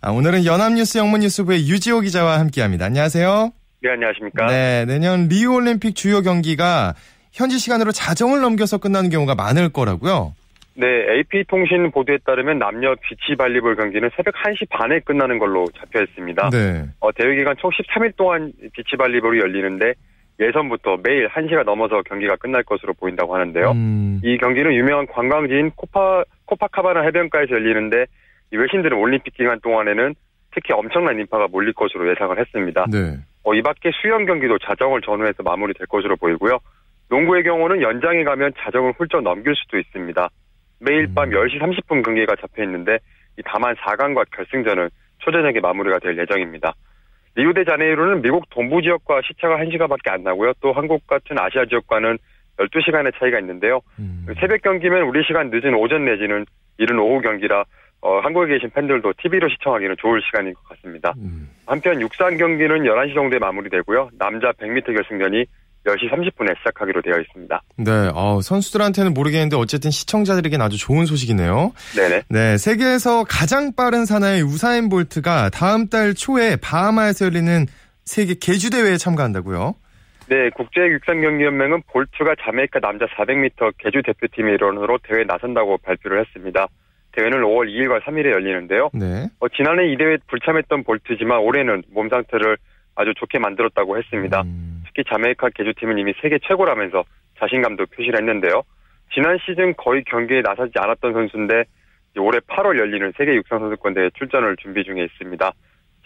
[SPEAKER 1] 아, 오늘은 연합뉴스 영문뉴스부의 유지호 기자와 함께합니다. 안녕하세요.
[SPEAKER 5] 네, 안녕하십니까.
[SPEAKER 1] 네, 내년 리우 올림픽 주요 경기가 현지 시간으로 자정을 넘겨서 끝나는 경우가 많을 거라고요.
[SPEAKER 5] 네, AP통신 보도에 따르면 남녀 비치 발리볼 경기는 새벽 1시 반에 끝나는 걸로 잡혀 있습니다. 네. 어, 대회 기간 총 13일 동안 비치 발리볼이 열리는데 예선부터 매일 1시가 넘어서 경기가 끝날 것으로 보인다고 하는데요. 음. 이 경기는 유명한 관광지인 코파, 코파카바나 해변가에서 열리는데 이 외신들은 올림픽 기간 동안에는 특히 엄청난 인파가 몰릴 것으로 예상을 했습니다. 네. 어, 이 밖에 수영 경기도 자정을 전후해서 마무리될 것으로 보이고요. 농구의 경우는 연장에 가면 자정을 훌쩍 넘길 수도 있습니다. 매일 밤 10시 음. 30분 경기가 잡혀 있는데 이 다만 4강과 결승전은 초저녁에 마무리가 될 예정입니다. 리우데자네이루는 미국 동부 지역과 시차가 1시간밖에 안 나고요. 또 한국 같은 아시아 지역과는 12시간의 차이가 있는데요. 음. 새벽 경기면 우리 시간 늦은 오전 내지는 이른 오후 경기라 어, 한국에 계신 팬들도 TV로 시청하기는 좋을 시간인 것 같습니다. 음. 한편 육상 경기는 11시 정도에 마무리되고요. 남자 100m 결승전이 10시 30분에 시작하기로 되어 있습니다.
[SPEAKER 1] 네, 어, 선수들한테는 모르겠는데 어쨌든 시청자들에겐 아주 좋은 소식이네요. 네네. 네, 세계에서 가장 빠른 사나이 우사인 볼트가 다음 달 초에 바하마에서 열리는 세계 개주 대회에 참가한다고요?
[SPEAKER 5] 네, 국제육상경기연맹은 볼트가 자메이카 남자 400m 개주 대표팀의 일원으로 대회에 나선다고 발표를 했습니다. 대회는 5월 2일과 3일에 열리는데요. 네. 어, 지난해 이 대회에 불참했던 볼트지만 올해는 몸 상태를 아주 좋게 만들었다고 했습니다. 음. 특히 자메이카 개주팀은 이미 세계 최고라면서 자신감도 표시를 했는데요. 지난 시즌 거의 경기에 나서지 않았던 선수인데 올해 8월 열리는 세계 육상 선수권 대회 출전을 준비 중에 있습니다.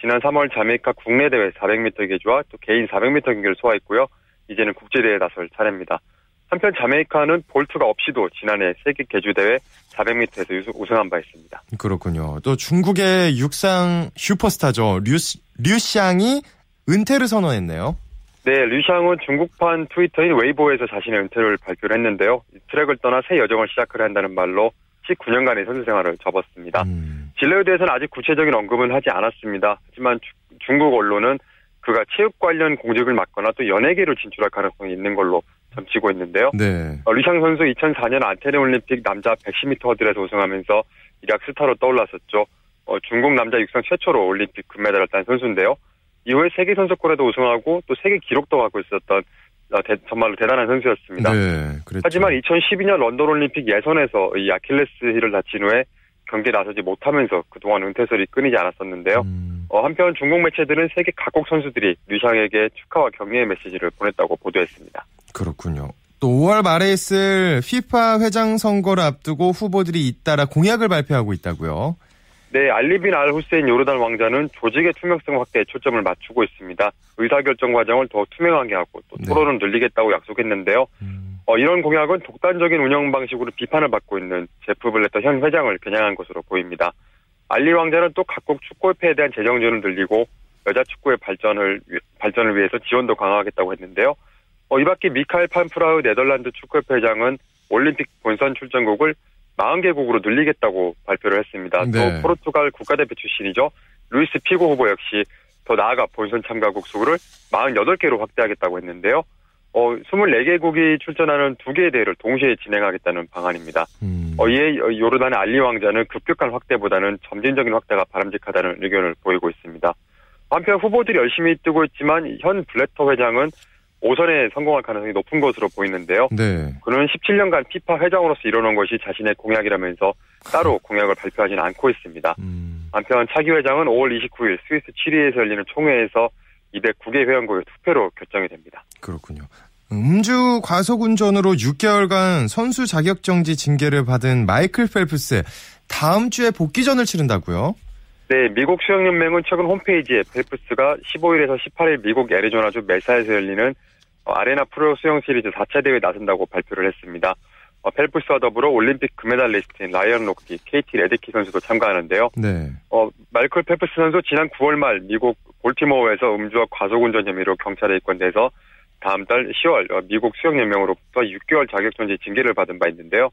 [SPEAKER 5] 지난 3월 자메이카 국내 대회 400m 개주와 또 개인 400m 경기를 소화했고요. 이제는 국제 대회에 나설 차례입니다. 한편 자메이카는 볼트가 없이도 지난해 세계 개주 대회 400m에서 우승한 바 있습니다.
[SPEAKER 1] 그렇군요. 또 중국의 육상 슈퍼스타죠. 류, 류샹이 은퇴를 선언했네요.
[SPEAKER 5] 네, 류샹은 중국판 트위터인 웨이보에서 자신의 은퇴를 발표를 했는데요. 트랙을 떠나 새 여정을 시작을 한다는 말로 19년간의 선수 생활을 접었습니다. 음. 진로에 대해서는 아직 구체적인 언급은 하지 않았습니다. 하지만 주, 중국 언론은 그가 체육 관련 공직을 맡거나 또 연예계로 진출할 가능성이 있는 걸로 점치고 있는데요. 네. 어, 류샹 선수 2004년 아테네 올림픽 남자 110m 허들에서 우승하면서 일약 스타로 떠올랐었죠. 어, 중국 남자 육상 최초로 올림픽 금메달을 딴 선수인데요. 이후에 세계 선수권에도 우승하고 또 세계 기록도 갖고 있었던 어, 대, 정말로 대단한 선수였습니다. 네, 하지만 2012년 런던 올림픽 예선에서 이 Achilles heel을 다친 후에 경기에 나서지 못하면서 그동안 은퇴설이 끊이지 않았었는데요. 음. 어, 한편 중국 매체들은 세계 각국 선수들이 류샹에게 축하와 격려의 메시지를 보냈다고 보도했습니다.
[SPEAKER 1] 그렇군요. 또 5월 말에 있을 FIFA 회장 선거를 앞두고 후보들이 잇따라 공약을 발표하고 있다고요.
[SPEAKER 5] 네, 알리빈 알 후세인 요르단 왕자는 조직의 투명성 확대에 초점을 맞추고 있습니다. 의사결정 과정을 더 투명하게 하고 또 네. 토론을 늘리겠다고 약속했는데요. 음. 어, 이런 공약은 독단적인 운영 방식으로 비판을 받고 있는 제프 블레터 현 회장을 겨냥한 것으로 보입니다. 알리 왕자는 또 각국 축구협회에 대한 재정 지원을 늘리고 여자 축구의 발전을 발전을 위해서 지원도 강화하겠다고 했는데요. 어, 이 밖에 미카엘 판프라흐 네덜란드 축구협회 회장은 올림픽 본선 출전국을 40개국으로 늘리겠다고 발표를 했습니다. 네. 또 포르투갈 국가대표 출신이죠. 루이스 피고 후보 역시 더 나아가 본선 참가국 수를 48개로 확대하겠다고 했는데요. 어, 24개국이 출전하는 두 개의 대회를 동시에 진행하겠다는 방안입니다. 음. 어, 이에 요르단의 알리 왕자는 급격한 확대보다는 점진적인 확대가 바람직하다는 의견을 보이고 있습니다. 한편 후보들이 열심히 뜨고 있지만 현 블레터 회장은 5선에 성공할 가능성이 높은 것으로 보이는데요. 네. 그는 17년간 피파 회장으로서 이뤄놓은 것이 자신의 공약이라면서 따로 공약을 발표하지는 않고 있습니다. 음. 한편 차기 회장은 5월 29일 스위스 치리에서 열리는 총회에서 209개 회원국의 투표로 결정이 됩니다.
[SPEAKER 1] 그렇군요. 음주 과속 운전으로 6개월간 선수 자격 정지 징계를 받은 마이클 펠프스 다음 주에 복귀전을 치른다고요?
[SPEAKER 5] 네, 미국 수영연맹은 최근 홈페이지에 펠프스가 15일에서 18일 미국 애리조나주 메사에서 열리는 어, 아레나 프로 수영 시리즈 4차 대회에 나선다고 발표를 했습니다. 어, 펠프스와 더불어 올림픽 금메달 리스트인 라이언 록티, 케이티 레데키 선수도 참가하는데요. 네. 어, 마이클 펠프스 선수 지난 9월 말 미국 볼티모어에서 음주와 과속운전 혐의로 경찰에 입건돼서 다음 달 10월 어, 미국 수영연맹으로부터 6개월 자격정지 징계를 받은 바 있는데요.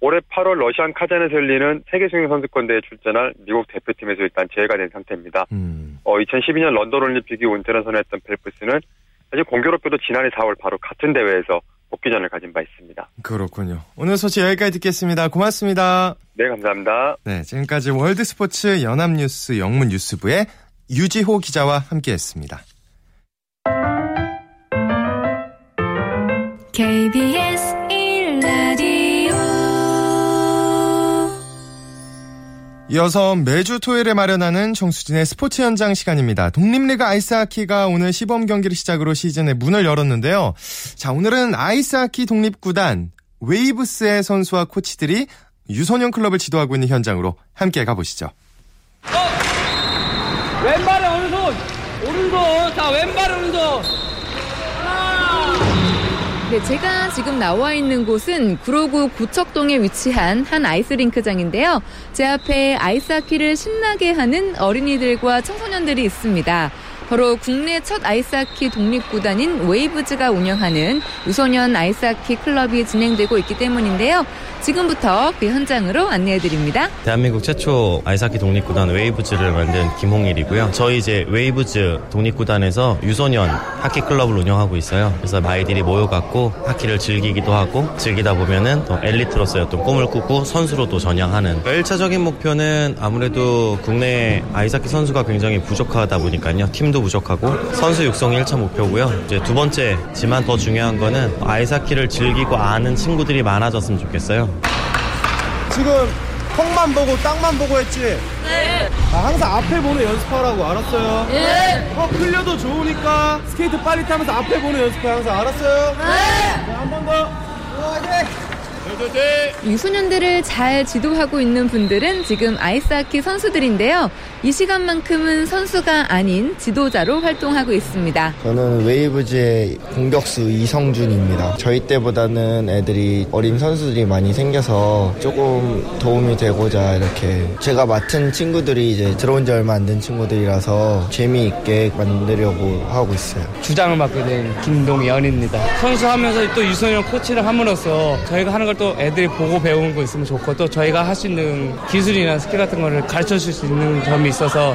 [SPEAKER 5] 올해 8월 러시안 카잔에서 열리는 세계 수영 선수권대회에 출전할 미국 대표팀에서 일단 제외가 된 상태입니다. 음. 어, 2012년 런던 올림픽이 은퇴를 선언했던 펠프스는 사실 공교롭게도 지난해 4월 바로 같은 대회에서 복귀전을 가진 바 있습니다.
[SPEAKER 1] 그렇군요. 오늘 소식 여기까지 듣겠습니다. 고맙습니다.
[SPEAKER 5] 네, 감사합니다.
[SPEAKER 1] 네, 지금까지 월드스포츠 연합뉴스 영문뉴스부의 유지호 기자와 함께했습니다. KBS 이어서 매주 토요일에 마련하는 정수진의 스포츠 현장 시간입니다. 독립리그 아이스하키가 오늘 시범 경기를 시작으로 시즌의 문을 열었는데요. 자, 오늘은 아이스하키 독립구단 웨이브즈의 선수와 코치들이 유소년 클럽을 지도하고 있는 현장으로 함께 가보시죠.
[SPEAKER 6] 어! 왼발에 오른손! 오른손! 자, 왼발 오른손!
[SPEAKER 3] 네, 제가 지금 나와 있는 곳은 구로구 고척동에 위치한 한 아이스링크장인데요. 제 앞에 아이스하키를 신나게 하는 어린이들과 청소년들이 있습니다. 바로 국내 첫 아이스하키 독립구단인 웨이브즈가 운영하는 유소년 아이스하키 클럽이 진행되고 있기 때문인데요. 지금부터 그 현장으로 안내해드립니다.
[SPEAKER 7] 대한민국 최초 아이스하키 독립구단 웨이브즈를 만든 김홍일이고요. 저희 이제 웨이브즈 독립구단에서 유소년 하키 클럽을 운영하고 있어요. 그래서 아이들이 모여갖고 하키를 즐기기도 하고 즐기다 보면은 또 엘리트로서의 어떤 꿈을 꾸고 선수로 도 전향하는 1차적인 목표는 아무래도 국내 아이스하키 선수가 굉장히 부족하다 보니까요. 팀도 부족하고 선수 육성이 1차 목표고요. 이제 두 번째지만 더 중요한 거는 아이스하키를 즐기고 아는 친구들이 많아졌으면 좋겠어요.
[SPEAKER 8] 지금 퍽만 보고 땅만 보고 했지? 네. 아, 항상 앞에 보는 연습하라고 알았어요? 네. 퍽 흘려도 좋으니까 스케이트 빨리 타면서 앞에 보는 연습해 항상 알았어요? 네. 한번 더. 화이팅!
[SPEAKER 3] 유소년들을 잘 지도하고 있는 분들은 지금 아이스하키 선수들인데요. 이 시간만큼은 선수가 아닌 지도자로 활동하고 있습니다.
[SPEAKER 9] 저는 웨이브즈의 공격수 이성준입니다. 저희 때보다는 애들이 어린 선수들이 많이 생겨서 조금 도움이 되고자 이렇게 제가 맡은 친구들이 이제 들어온 지 얼마 안 된 친구들이라서 재미있게 만들려고 하고 있어요.
[SPEAKER 10] 주장을 맡게 된 김동연입니다. 선수하면서 또 유소년 코치를 함으로써 저희가 하는 걸또 애들이 보고 배우는 거 있으면 좋고 또 저희가 할 수 있는 기술이나 스킬 같은 거를 가르쳐 줄 수 있는 점이 있어서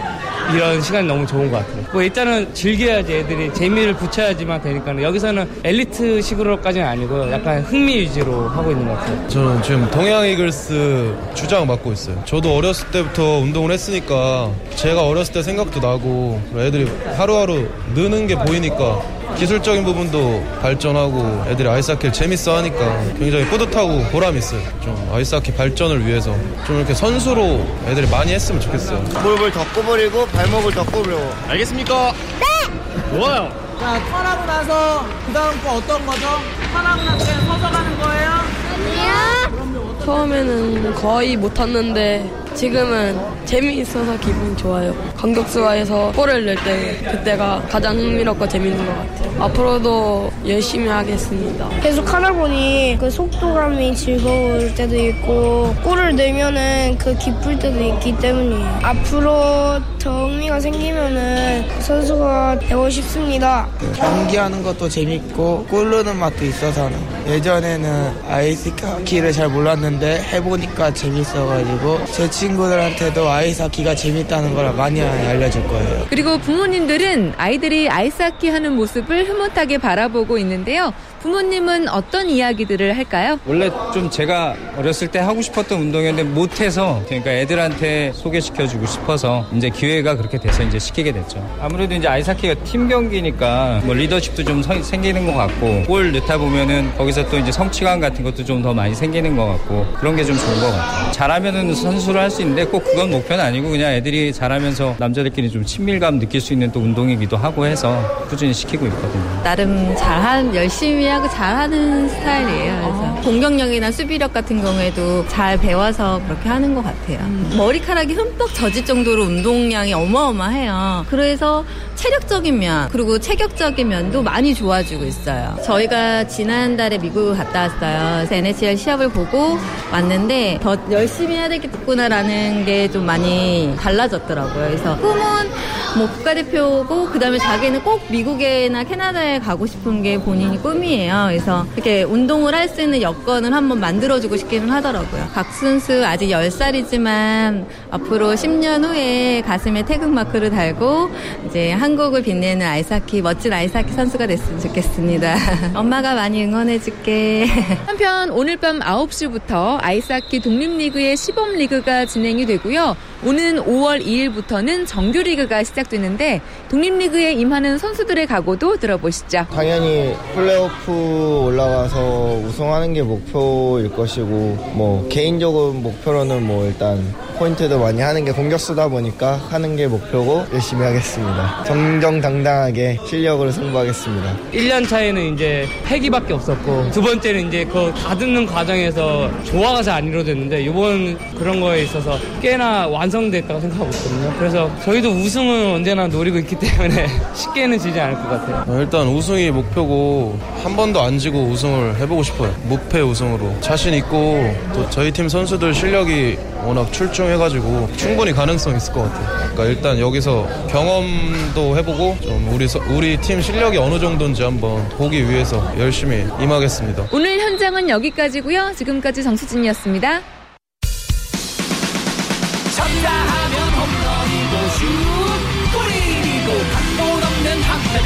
[SPEAKER 10] 이런 시간이 너무 좋은 것 같아요. 뭐 일단은 즐겨야지 애들이 재미를 붙여야지만 되니까 여기서는 엘리트식으로까지는 아니고 약간 흥미 위주로 하고 있는 것 같아요.
[SPEAKER 11] 저는 지금 동양 이글스 주장 맡고 있어요. 저도 어렸을 때부터 운동을 했으니까 제가 어렸을 때 생각도 나고 애들이 하루하루 느는 게 보이니까 기술적인 부분도 발전하고 애들이 아이스하키를 재밌어 하니까 굉장히 뿌듯하고 보람 있어요. 좀 아이스하키 발전을 위해서 좀 이렇게 선수로 애들이 많이 했으면 좋겠어요.
[SPEAKER 9] 무릎을 더 구부리고 발목을 더 구부려.
[SPEAKER 11] 알겠습니까?
[SPEAKER 6] 네!
[SPEAKER 8] 좋아요. 자, 턴하고 나서 그 다음 거 어떤 거죠? 턴하고 나서 그냥 서서 가는 거예요?
[SPEAKER 12] 아니요. 처음에는 거의 못 탔는데 지금은 재미있어서 기분이 좋아요. 강격수와에서 골을 낼 때 그때가 가장 흥미롭고 재밌는 것 같아요. 앞으로도 열심히 하겠습니다.
[SPEAKER 13] 계속 하다 보니 그 속도감이 즐거울 때도 있고 골을 내면은 그 기쁠 때도 있기 때문이에요. 앞으로 더 흥미가 생기면은 선수가 되고 싶습니다.
[SPEAKER 14] 경기하는 것도 재밌고 골 넣는 맛도 있어서는 예전에는 아이스하키를 잘 몰랐는데 해보니 까 재밌어가지고 제 친구들한테도 아이스하키가 재밌다는 걸 많이 알려줄 거예요.
[SPEAKER 3] 그리고 부모님들은 아이들이 아이스하키 하는 모습을 흐뭇하게 바라보고 있는데요. 부모님은 어떤 이야기들을 할까요?
[SPEAKER 10] 원래 좀 제가 어렸을 때 하고 싶었던 운동이었는데 못해서 그러니까 애들한테 소개시켜주고 싶어서 이제 기회가 그렇게 돼서 이제 시키게 됐죠. 아무래도 이제 아이스하키가 팀 경기니까 뭐 리더십도 좀 생기는 것 같고 골 넣다 보면은 거기서 또 이제 성취감 같은 것도 좀 더 많이 생기는 것 같고 그런 게 좀 좋은 것 같아요. 잘하면은 선수를 할 수 있는데 꼭 그건 목표는 아니고 그냥 애들이 잘하면서 남자들끼리 좀 친밀감 느낄 수 있는 또 운동이기도 하고 해서 꾸준히 시키고 있거든요.
[SPEAKER 3] 나름 잘한 열심히
[SPEAKER 15] 공략을 잘하는 스타일이에요. 그래서 아. 공격력이나 수비력 같은 경우에도 잘 배워서 그렇게 하는 것 같아요. 음. 머리카락이 흠뻑 젖을 정도로 운동량이 어마어마해요. 그래서 체력적인 면 그리고 체격적인 면도 많이 좋아지고 있어요. 저희가 지난달에 미국을 갔다 왔어요. NHL 시합을 보고 왔는데 더 열심히 해야 되겠구나라는 게 좀 많이 달라졌더라고요. 그래서 꿈은 뭐 국가대표고 그다음에 자기는 꼭 미국에나 캐나다에 가고 싶은 게 본인이 꿈이에요. 그래서 이렇게 운동을 할 수 있는 여건을 한번 만들어주고 싶기는 하더라고요. 각 선수 아직 10살이지만 앞으로 10년 후에 가슴에 태극마크를 달고 이제 한 국을 빛내는 아이스하키 멋진 아이스하키 선수가 됐으면 좋겠습니다. <laughs> 엄마가 많이 응원해줄게. <laughs>
[SPEAKER 3] 한편 오늘 밤 9시부터 아이스하키 독립리그의 시범리그가 진행이 되고요. 오는 5월 2일부터는 정규리그가 시작되는데 독립리그에 임하는 선수들의 각오도 들어보시죠.
[SPEAKER 9] 당연히 플레이오프 올라가서 우승하는 게 목표일 것이고 뭐 개인적으로 목표로는 뭐 일단 포인트도 많이 하는 게 공격수다 보니까 하는 게 목표고 열심히 하겠습니다. 정정당당하게 실력으로 승부하겠습니다.
[SPEAKER 6] 1년 차에는 이제 패기밖에 없었고 두 번째는 이제 그 다듬는 과정에서 조화가 잘 안 이루어졌는데 이번 그런 거에 있어서 꽤나 완성 됐다고 생각하고 있거든요. 그래서 저희도 우승은 언제나 노리고 있기 때문에 <laughs> 쉽게는 지지 않을 것 같아요.
[SPEAKER 11] 어, 일단 우승이 목표고 한 번도 안 지고 우승을 해보고 싶어요. 무패 우승으로 자신 있고 또 저희 팀 선수들 실력이 워낙 출중해가지고 충분히 가능성 있을 것 같아요. 그러니까 일단 여기서 경험도 해보고 좀 우리 우리 팀 실력이 어느 정도인지 한번 보기 위해서 열심히 임하겠습니다.
[SPEAKER 3] 오늘 현장은 여기까지고요. 지금까지 정수진이었습니다.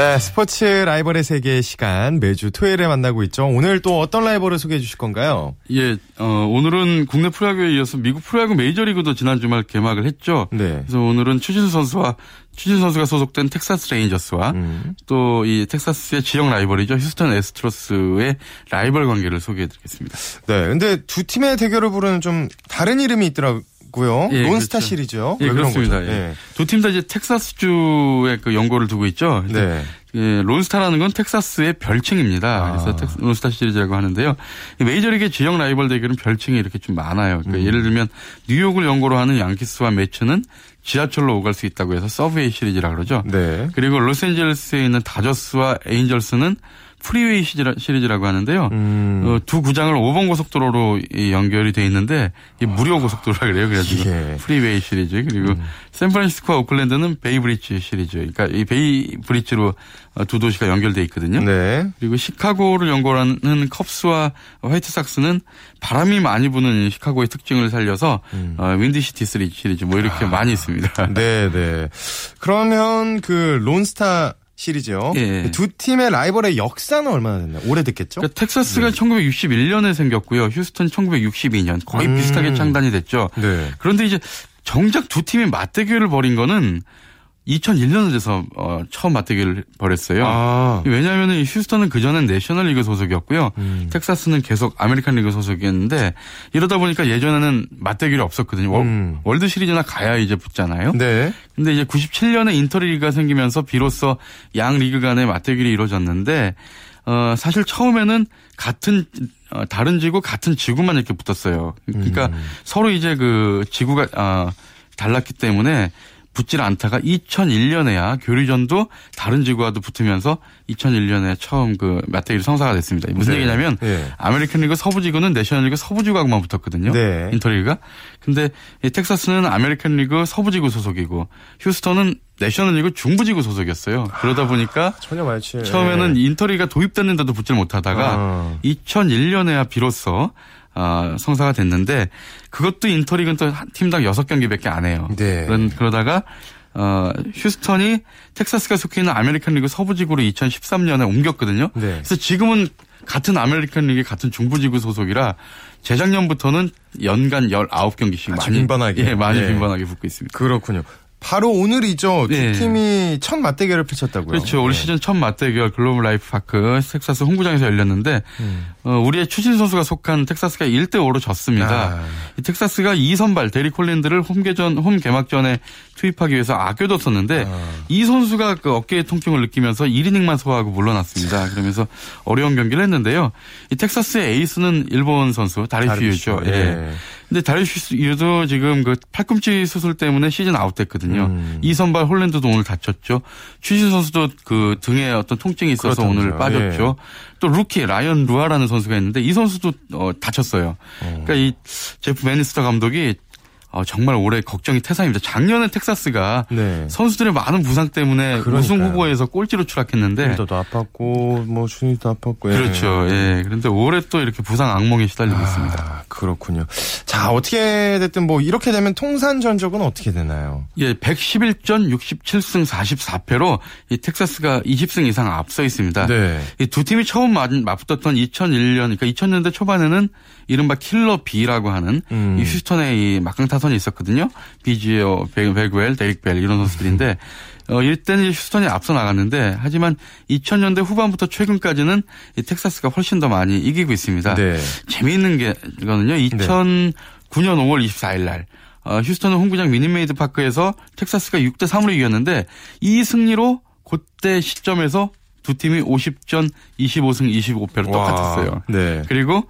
[SPEAKER 3] 네, 스포츠 라이벌의 세계의 시간 매주 토요일에 만나고 있죠. 오늘 또 어떤 라이벌을 소개해 주실 건가요?
[SPEAKER 16] 예, 어, 오늘은 국내 프로야구에 이어서 미국 프로야구 메이저리그도 지난 주말 개막을 했죠. 네. 그래서 오늘은 추진수 선수와 추신수 선수가 소속된 텍사스 레인저스와 음. 또이 텍사스의 지역 라이벌이죠. 휴스턴 애스트로스의 라이벌 관계를 소개해 드리겠습니다.
[SPEAKER 1] 네, 근데 두 팀의 대결을 부르는 좀 다른 이름이 있더라고요. 고요 예, 론스타 그렇죠. 시리즈요.
[SPEAKER 16] 예, 그렇습니다. 예. 예. 두팀 다 이제 텍사스주의 그 연고를 두고 있죠. 네. 예, 론스타라는 건 텍사스의 별칭입니다. 아. 그래서 텍, 론스타 시리즈라고 하는데요. 메이저리그 지역 라이벌 대결은 별칭이 이렇게 좀 많아요. 그러니까 음. 예를 들면 뉴욕을 연고로 하는 양키스와 메츠는 지하철로 오갈 수 있다고 해서 서브웨이 시리즈라 그러죠. 네. 그리고 로스앤젤레스에 있는 다저스와 에인절스는 프리웨이 시리즈라고 하는데요. 음. 어, 두 구장을 5번 고속도로로 연결이 돼 있는데 무료 고속도로라 그래요. 그래가지고 예. 프리웨이 시리즈 그리고 음. 샌프란시스코와 오클랜드는 베이브리지 시리즈. 그러니까 이 베이브리지로 어, 두 도시가 연결돼 있거든요. 네. 그리고 시카고를 연결하는 컵스와 화이트삭스는 바람이 많이 부는 시카고의 특징을 살려서 음. 어, 윈디시티 시리즈 뭐 이렇게 아. 많이 있습니다.
[SPEAKER 1] 네, 네. 그러면 그 론스타 시리즈요. 예. 두 팀의 라이벌의 역사는 얼마나 됐나요? 오래됐겠죠?
[SPEAKER 16] 그러니까 텍사스가 네. 1961년에 생겼고요. 휴스턴 1962년 거의 음. 비슷하게 창단이 됐죠. 네. 그런데 이제 정작 두 팀이 맞대결을 벌인 거는 2001년에 돼서 어, 처음 맞대결을 벌였어요. 아. 왜냐하면 휴스턴은 그전엔 내셔널리그 소속이었고요. 음. 텍사스는 계속 아메리칸 리그 소속이었는데 이러다 보니까 예전에는 맞대결이 없었거든요. 음. 월드 시리즈나 가야 이제 붙잖아요. 네. 근데 이제 97년에 인터리그가 생기면서 비로소 양 리그 간의 맞대결이 이루어졌는데 어, 사실 처음에는 같은 어, 다른 지구 같은 지구만 이렇게 붙었어요. 그러니까 음. 서로 이제 그 지구가 어, 달랐기 때문에 붙질 않다가 2001년에야 교류전도 다른 지구와도 붙으면서 2001년에 처음 그 맞대결 성사가 됐습니다. 무슨 네. 얘기냐면 네. 아메리칸 리그 서부 지구는 내셔널 리그 서부 지구하고만 붙었거든요. 네. 인터리그가. 근데 텍사스는 아메리칸 리그 서부 지구 소속이고 휴스턴은 내셔널리그 중부 지구 소속이었어요. 그러다 보니까 아,
[SPEAKER 1] 전혀 말치.
[SPEAKER 16] 처음에는 인터리그가 도입됐는데도 붙질 못하다가 아. 2001년에야 비로소 어, 성사가 됐는데 그것도 인터리그는 또한 팀당 6경기밖에 안 해요. 네. 그런, 그러다가 어, 휴스턴이 텍사스가 속해 있는 아메리칸 리그 서부지구로 2013년에 옮겼거든요. 네. 그래서 지금은 같은 아메리칸 리그 같은 중부지구 소속이라 재작년부터는 연간 19경기씩
[SPEAKER 1] 많이 빈번하게
[SPEAKER 16] 예, 많이 예. 빈번하게 붙고 있습니다.
[SPEAKER 1] 그렇군요. 바로 오늘이죠. 두 네. 팀이 첫 맞대결을 펼쳤다고요.
[SPEAKER 16] 그렇죠. 올 네. 시즌 첫 맞대결 글로브 라이프 파크 텍사스 홈구장에서 열렸는데 음. 어, 우리의 추신수 선수가 속한 텍사스가 1대 5로 졌습니다. 아. 이 텍사스가 2선발 데릭 홀랜드를 홈개전 홈 개막전에 투입하기 위해서 아껴뒀었는데 아. 이 선수가 그 어깨의 통증을 느끼면서 1이닝만 소화하고 물러났습니다. 그러면서 어려운 경기를 했는데요. 이 텍사스의 에이스는 일본 선수 다르빗슈 유죠. 예. 예. 근데 다르빗슈 유도 지금 그 팔꿈치 수술 때문에 시즌 아웃됐거든요. 음. 이 선발 홀랜드도 오늘 다쳤죠. 추신수 선수도 그 등에 어떤 통증이 있어서 그렇다면서요. 오늘 빠졌죠. 예. 또 루키 라이언 루아라는 선수가 있는데 이 선수도 어, 다쳤어요. 어. 그러니까 이 제프 베니스터 감독이 어, 정말 올해 걱정이 태산입니다. 작년에 텍사스가 네. 선수들의 많은 부상 때문에 그러니까요. 우승 후보에서 꼴찌로 추락했는데
[SPEAKER 1] 도 아팠고 뭐 준이도 아팠고
[SPEAKER 16] 예. 그렇죠. 예. 그런데 올해 또 이렇게 부상 악몽에 시달리고 아, 있습니다.
[SPEAKER 1] 그렇군요. 자 어떻게 됐든 뭐 이렇게 되면 통산 전적은 어떻게 되나요?
[SPEAKER 16] 예, 111전 67승 44패로 이 텍사스가 20승 이상 앞서 있습니다. 네. 이 두 팀이 처음 맞붙었던 2001년 그러니까 2000년대 초반에는 이른바 킬러 B라고 하는 음. 이 휴스턴의 이 막강 타선이 있었거든요. 비지오, 베그웰, 데릭 벨 이런 선수들인데 어, 이때는 휴스턴이 앞서 나갔는데 하지만 2000년대 후반부터 최근까지는 이 텍사스가 훨씬 더 많이 이기고 있습니다. 네. 재미있는 게 이거는요. 2009년 5월 24일 날 어, 휴스턴은 홈구장 미닛메이드 파크에서 텍사스가 6대 3으로 이겼는데 이 승리로 그때 시점에서 두 팀이 50전 25승 25패로 똑같았어요. 네. 그리고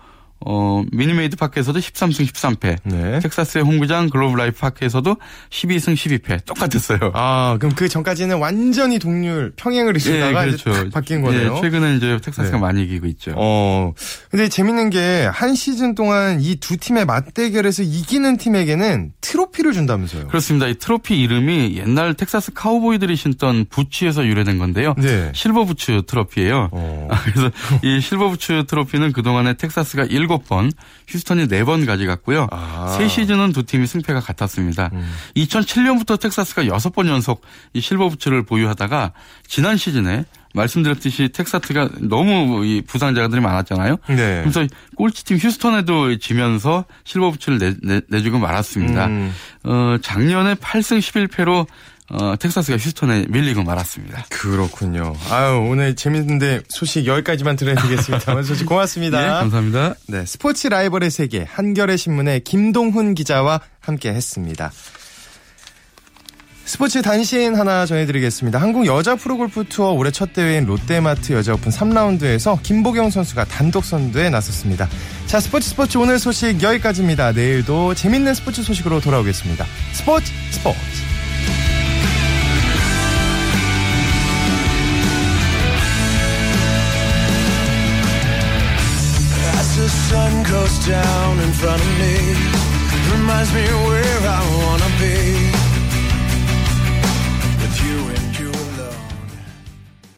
[SPEAKER 16] 어, 미닛메이드 파크에서도 13승 13패. 네. 텍사스의 홈구장 글로브 라이프 파크에서도 12승 12패. 똑같았어요.
[SPEAKER 1] 아, 그럼 그 전까지는 완전히 동률 평행을 이루다가 예, 그렇죠. 이제 바뀐 거네요.
[SPEAKER 16] 예, 최근에 이제 텍사스가 네. 많이 이기고 있죠.
[SPEAKER 1] 어. 근데 재밌는 게 한 시즌 동안 이 두 팀의 맞대결에서 이기는 팀에게는 트로피를 준다면서요.
[SPEAKER 16] 그렇습니다. 이 트로피 이름이 옛날 텍사스 카우보이들이 신던 부츠에서 유래된 건데요. 네. 실버 부츠 트로피예요. 어. 그래서 이 실버 부츠 트로피는 그동안에 텍사스가 7 7번, 휴스턴이 4번 가져갔고요. 아. 세 시즌은 두 팀이 승패가 같았습니다. 음. 2007년부터 텍사스가 6번 연속 이 실버 부츠를 보유하다가 지난 시즌에 말씀드렸듯이 텍사스가 너무 이 부상자들이 많았잖아요. 네. 그래서 꼴찌팀 휴스턴에도 지면서 실버 부츠를 내, 내 주고 말았습니다. 음. 어, 작년에 8승 11패로 어, 텍사스가 휴스턴에 밀리고 말았습니다.
[SPEAKER 1] 그렇군요. 아유, 오늘 재밌는데 소식 여기까지만 들어야되겠습니다 오늘 소식 고맙습니다.
[SPEAKER 16] 네, 감사합니다.
[SPEAKER 1] 네, 스포츠 라이벌의 세계 한겨레 신문의 김동훈 기자와 함께 했습니다. 스포츠 단신 하나 전해드리겠습니다. 한국 여자 프로골프 투어 올해 첫 대회인 롯데마트 여자 오픈 3라운드에서 김보경 선수가 단독 선두에 나섰습니다. 자, 스포츠 스포츠 오늘 소식 여기까지입니다. 내일도 재밌는 스포츠 소식으로 돌아오겠습니다. 스포츠 스포츠. Down in front of me. Reminds me where I be